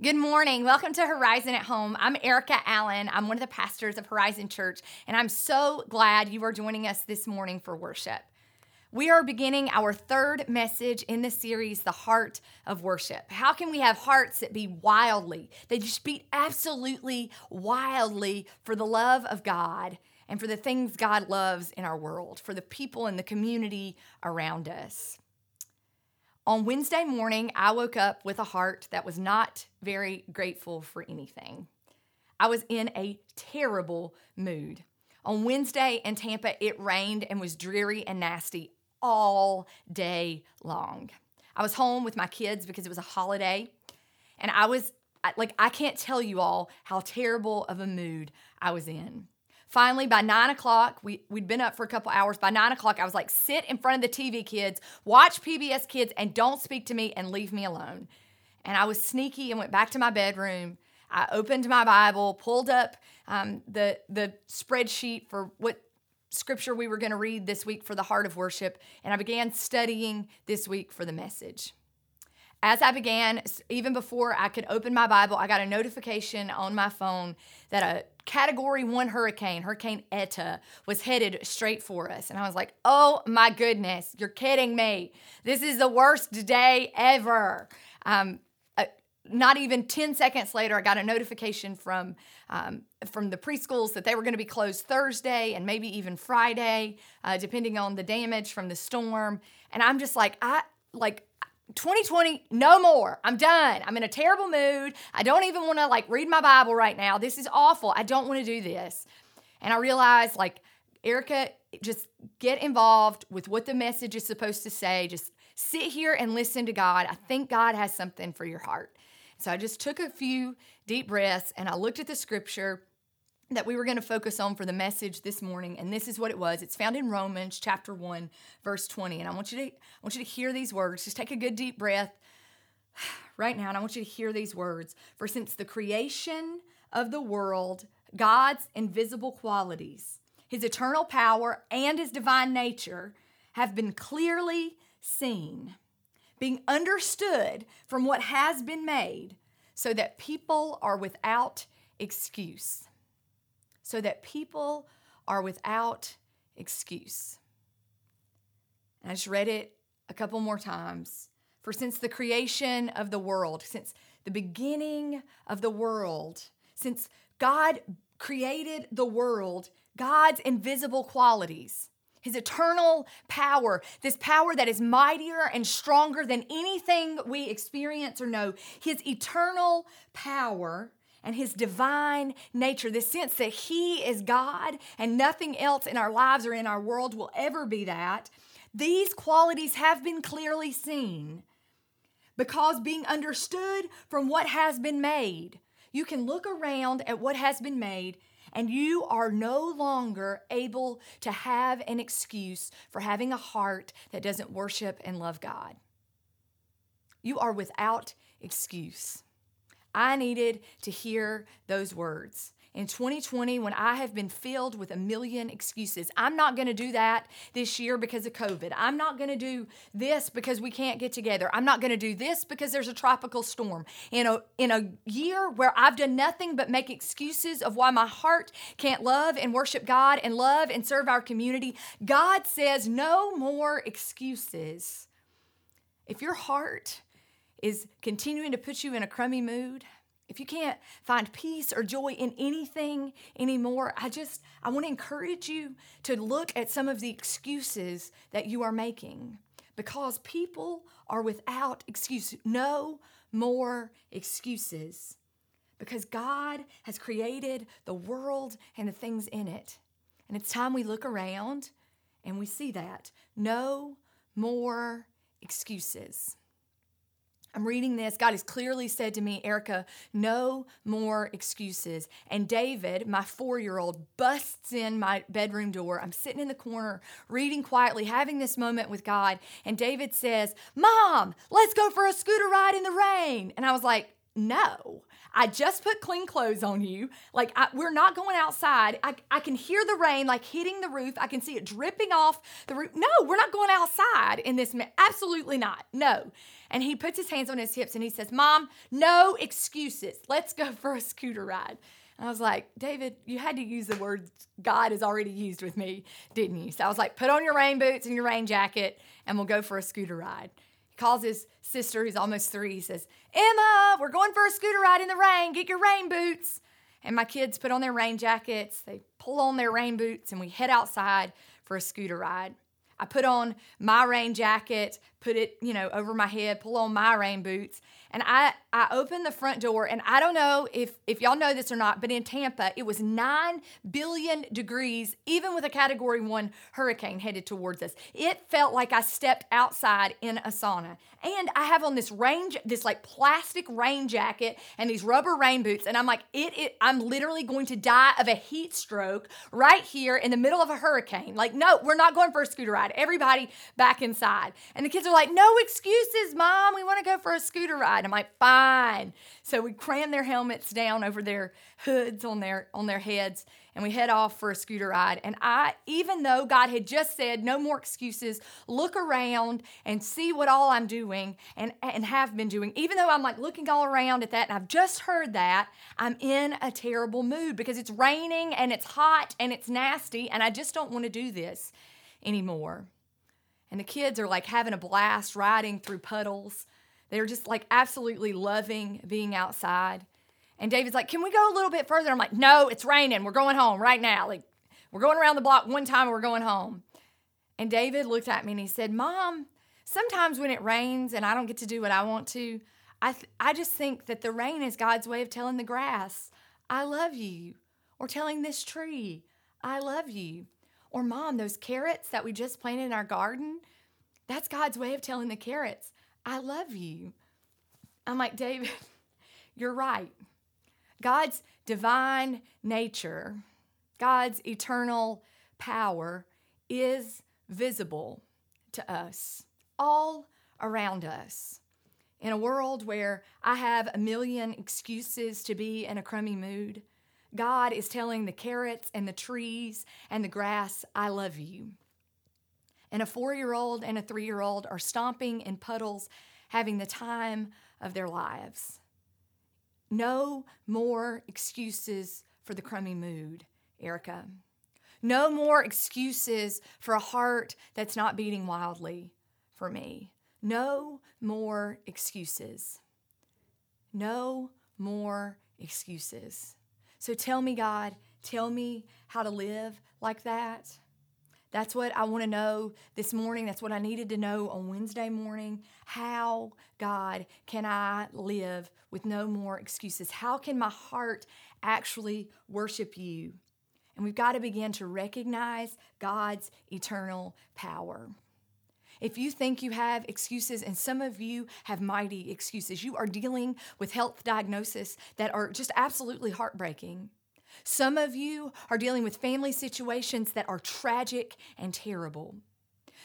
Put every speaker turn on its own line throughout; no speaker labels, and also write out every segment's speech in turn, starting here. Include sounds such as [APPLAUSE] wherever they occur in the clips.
Good morning. Welcome to Horizon at Home. I'm Erica Allen. I'm one of the pastors of Horizon Church, and I'm so glad you are joining us this morning for worship. We are beginning our third message in the series, The Heart of Worship. How can we have hearts that be wildly? They just beat absolutely wildly for the love of God and for the things God loves in our world, for the people and the community around us. On Wednesday morning, I woke up with a heart that was not very grateful for anything. I was in a terrible mood. On Wednesday in Tampa, it rained and was dreary and nasty all day long. I was home with my kids because it was a holiday, and I was like, I can't tell you all how terrible of a mood I was in. Finally, by nine o'clock, we, we'd been up for a couple hours. By nine o'clock, I was like, sit in front of the TV, kids, watch PBS Kids, and don't speak to me and leave me alone. And I was sneaky and went back to my bedroom. I opened my Bible, pulled up um, the, the spreadsheet for what scripture we were going to read this week for the heart of worship, and I began studying this week for the message. As I began, even before I could open my Bible, I got a notification on my phone that a category one hurricane, Hurricane Eta, was headed straight for us. And I was like, oh my goodness, you're kidding me. This is the worst day ever. Um, uh, not even 10 seconds later, I got a notification from um, from the preschools that they were going to be closed Thursday and maybe even Friday, uh, depending on the damage from the storm. And I'm just like, I like 2020 no more. I'm done. I'm in a terrible mood. I don't even want to like read my bible right now. This is awful. I don't want to do this. And i realized like erica just get involved with what the message is supposed to say. Just sit here and listen to god. I think god has something for your heart. So i just took a few deep breaths and i looked at the scripture that we were going to focus on for the message this morning and this is what it was. It's found in romans chapter 1 verse 20 and i want you to i want you to hear these words. Just take a good deep breath [SIGHS] right now and i want you to hear these words. For since the creation of the world god's invisible qualities his eternal power and his divine nature have been clearly seen being understood from what has been made so that people are without excuse so that people are without excuse. And I just read it a couple more times. For since the creation of the world, since the beginning of the world, since God created the world, God's invisible qualities, his eternal power, this power that is mightier and stronger than anything we experience or know, his eternal power and his divine nature, this sense that he is God and nothing else in our lives or in our world will ever be that, these qualities have been clearly seen because being understood from what has been made. You can look around at what has been made and you are no longer able to have an excuse for having a heart that doesn't worship and love God. You are without excuse. I needed to hear those words. In 2020, when I have been filled with a million excuses, I'm not gonna do that this year because of COVID. I'm not gonna do this because we can't get together. I'm not gonna do this because there's a tropical storm. In a, in a year where I've done nothing but make excuses of why my heart can't love and worship God and love and serve our community, God says no more excuses. If your heart is continuing to put you in a crummy mood, if you can't find peace or joy in anything anymore, I just I want to encourage you to look at some of the excuses that you are making because people are without excuse. No more excuses. Because God has created the world and the things in it. And it's time we look around and we see that. No more excuses. I'm reading this. God has clearly said to me, Erica, no more excuses. And David, my four year old, busts in my bedroom door. I'm sitting in the corner, reading quietly, having this moment with God. And David says, Mom, let's go for a scooter ride in the rain. And I was like, no. I just put clean clothes on you. Like, I, we're not going outside. I, I can hear the rain like hitting the roof. I can see it dripping off the roof. No, we're not going outside in this. Absolutely not. No. And he puts his hands on his hips and he says, Mom, no excuses. Let's go for a scooter ride. And I was like, David, you had to use the words God has already used with me, didn't you? So I was like, put on your rain boots and your rain jacket and we'll go for a scooter ride. Calls his sister, who's almost three. He says, Emma, we're going for a scooter ride in the rain. Get your rain boots. And my kids put on their rain jackets, they pull on their rain boots, and we head outside for a scooter ride. I put on my rain jacket, put it, you know, over my head, pull on my rain boots, and I I opened the front door and I don't know if if y'all know this or not, but in Tampa it was 9 billion degrees even with a category 1 hurricane headed towards us. It felt like I stepped outside in a sauna. And I have on this rain this like plastic rain jacket and these rubber rain boots and I'm like it, it I'm literally going to die of a heat stroke right here in the middle of a hurricane. Like no, we're not going for a scooter ride. Everybody back inside. And the kids are like, "No excuses, mom. We want to go for a scooter ride." I'm like, fine. So we cram their helmets down over their hoods on their on their heads and we head off for a scooter ride. And I, even though God had just said, no more excuses, look around and see what all I'm doing and, and have been doing, even though I'm like looking all around at that and I've just heard that, I'm in a terrible mood because it's raining and it's hot and it's nasty and I just don't want to do this anymore. And the kids are like having a blast riding through puddles they're just like absolutely loving being outside. And David's like, Can we go a little bit further? I'm like, No, it's raining. We're going home right now. Like, we're going around the block one time and we're going home. And David looked at me and he said, Mom, sometimes when it rains and I don't get to do what I want to, I, th- I just think that the rain is God's way of telling the grass, I love you. Or telling this tree, I love you. Or, Mom, those carrots that we just planted in our garden, that's God's way of telling the carrots, I love you. I'm like, David, [LAUGHS] you're right. God's divine nature, God's eternal power is visible to us, all around us. In a world where I have a million excuses to be in a crummy mood, God is telling the carrots and the trees and the grass, I love you and a four year old and a three year old are stomping in puddles, having the time of their lives. No more excuses for the crummy mood, Erica. No more excuses for a heart that's not beating wildly for me. No more excuses. No more excuses. So tell me, God, tell me how to live like that. That's what I want to know this morning. That's what I needed to know on Wednesday morning. How, God, can I live with no more excuses? How can my heart actually worship you? And we've got to begin to recognize God's eternal power. If you think you have excuses, and some of you have mighty excuses, you are dealing with health diagnosis that are just absolutely heartbreaking. Some of you are dealing with family situations that are tragic and terrible.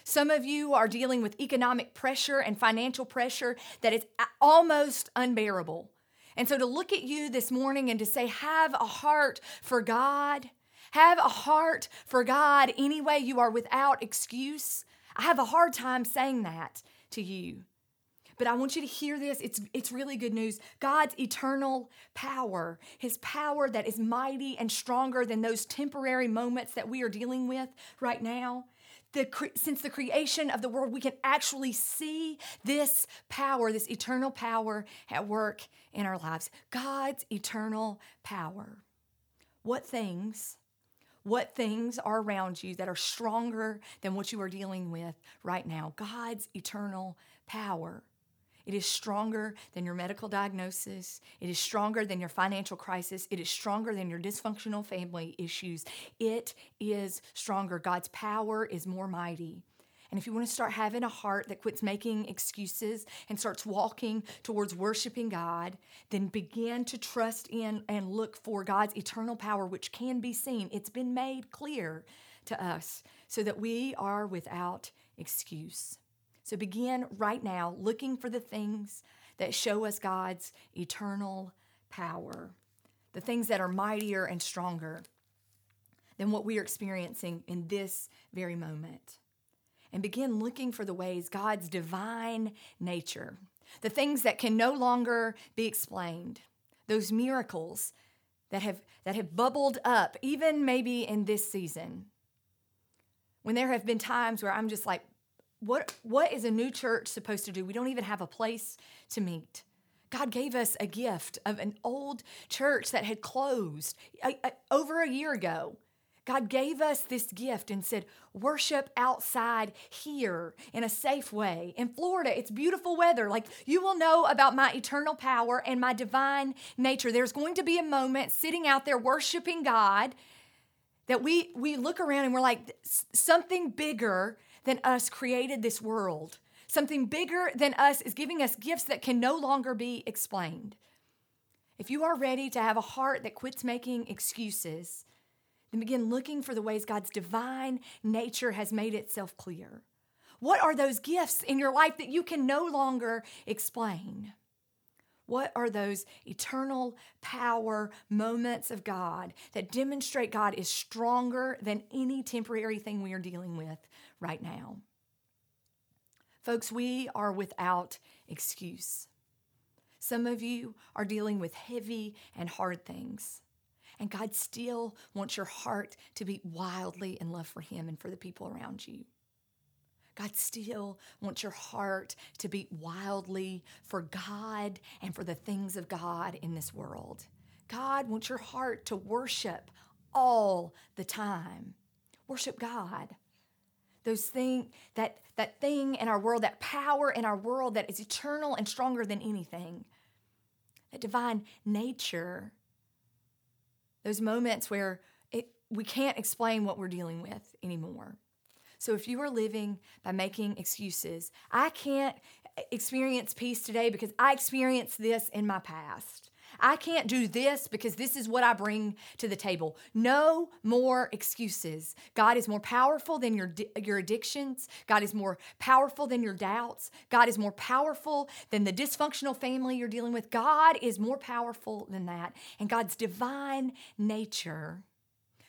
Some of you are dealing with economic pressure and financial pressure that is almost unbearable. And so to look at you this morning and to say, have a heart for God, have a heart for God anyway, you are without excuse. I have a hard time saying that to you. But I want you to hear this. It's, it's really good news. God's eternal power, his power that is mighty and stronger than those temporary moments that we are dealing with right now. The, since the creation of the world, we can actually see this power, this eternal power at work in our lives. God's eternal power. What things, what things are around you that are stronger than what you are dealing with right now? God's eternal power. It is stronger than your medical diagnosis. It is stronger than your financial crisis. It is stronger than your dysfunctional family issues. It is stronger. God's power is more mighty. And if you want to start having a heart that quits making excuses and starts walking towards worshiping God, then begin to trust in and look for God's eternal power, which can be seen. It's been made clear to us so that we are without excuse. So begin right now looking for the things that show us God's eternal power, the things that are mightier and stronger than what we are experiencing in this very moment. And begin looking for the ways God's divine nature, the things that can no longer be explained, those miracles that have, that have bubbled up, even maybe in this season. When there have been times where I'm just like, what, what is a new church supposed to do? We don't even have a place to meet. God gave us a gift of an old church that had closed a, a, over a year ago. God gave us this gift and said, worship outside here in a safe way. In Florida, it's beautiful weather. Like you will know about my eternal power and my divine nature. There's going to be a moment sitting out there worshiping God that we we look around and we're like something bigger than us created this world. Something bigger than us is giving us gifts that can no longer be explained. If you are ready to have a heart that quits making excuses, then begin looking for the ways God's divine nature has made itself clear. What are those gifts in your life that you can no longer explain? What are those eternal power moments of God that demonstrate God is stronger than any temporary thing we are dealing with right now? Folks, we are without excuse. Some of you are dealing with heavy and hard things. And God still wants your heart to beat wildly in love for Him and for the people around you. God still wants your heart to beat wildly for God and for the things of God in this world. God wants your heart to worship all the time. Worship God. Those thing that that thing in our world, that power in our world that is eternal and stronger than anything. That divine nature those moments where it, we can't explain what we're dealing with anymore. So if you are living by making excuses, I can't experience peace today because I experienced this in my past. I can't do this because this is what I bring to the table. No more excuses. God is more powerful than your, your addictions. God is more powerful than your doubts. God is more powerful than the dysfunctional family you're dealing with. God is more powerful than that. And God's divine nature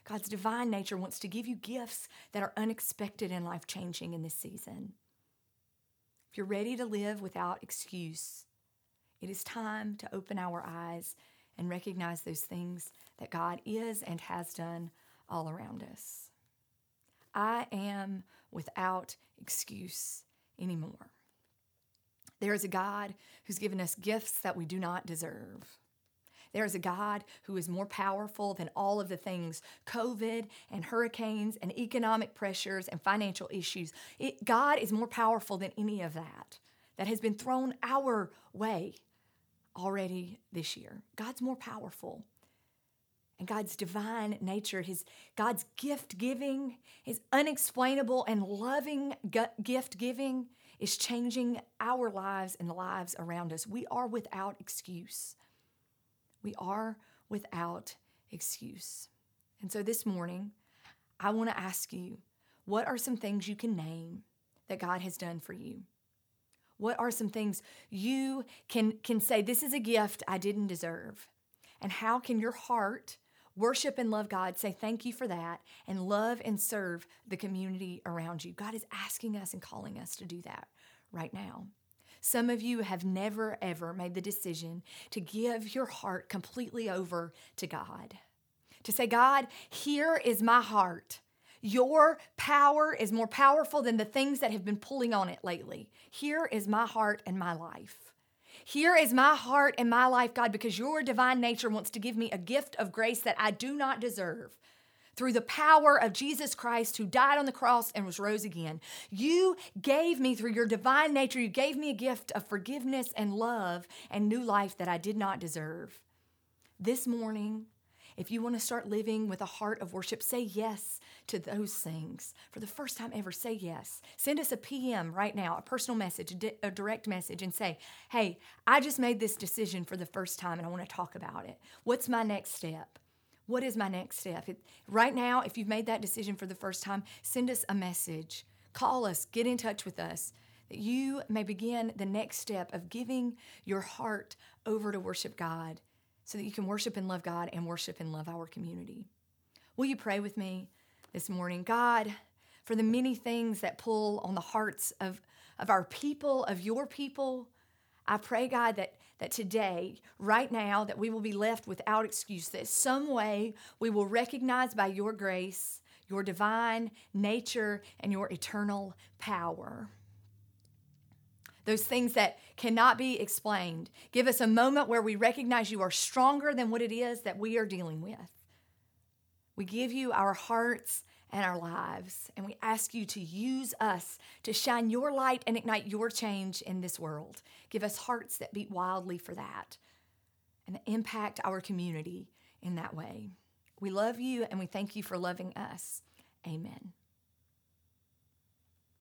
God's divine nature wants to give you gifts that are unexpected and life changing in this season. If you're ready to live without excuse, it is time to open our eyes and recognize those things that God is and has done all around us. I am without excuse anymore. There is a God who's given us gifts that we do not deserve. There is a God who is more powerful than all of the things COVID and hurricanes and economic pressures and financial issues. It, God is more powerful than any of that that has been thrown our way already this year. God's more powerful. And God's divine nature, his God's gift giving, his unexplainable and loving gift giving is changing our lives and the lives around us. We are without excuse. We are without excuse. And so this morning, I want to ask you what are some things you can name that God has done for you? What are some things you can, can say, This is a gift I didn't deserve? And how can your heart worship and love God, say thank you for that, and love and serve the community around you? God is asking us and calling us to do that right now. Some of you have never, ever made the decision to give your heart completely over to God. To say, God, here is my heart. Your power is more powerful than the things that have been pulling on it lately. Here is my heart and my life. Here is my heart and my life, God, because your divine nature wants to give me a gift of grace that I do not deserve through the power of Jesus Christ who died on the cross and was rose again. You gave me through your divine nature, you gave me a gift of forgiveness and love and new life that I did not deserve. This morning, if you want to start living with a heart of worship, say yes to those things. For the first time ever, say yes. Send us a PM right now, a personal message, a direct message, and say, hey, I just made this decision for the first time and I want to talk about it. What's my next step? What is my next step? It, right now, if you've made that decision for the first time, send us a message. Call us, get in touch with us, that you may begin the next step of giving your heart over to worship God so that you can worship and love God and worship and love our community. Will you pray with me this morning? God, for the many things that pull on the hearts of, of our people, of your people, I pray, God, that, that today, right now, that we will be left without excuse, that some way we will recognize by your grace your divine nature and your eternal power. Those things that cannot be explained. Give us a moment where we recognize you are stronger than what it is that we are dealing with. We give you our hearts and our lives, and we ask you to use us to shine your light and ignite your change in this world. Give us hearts that beat wildly for that and impact our community in that way. We love you and we thank you for loving us. Amen.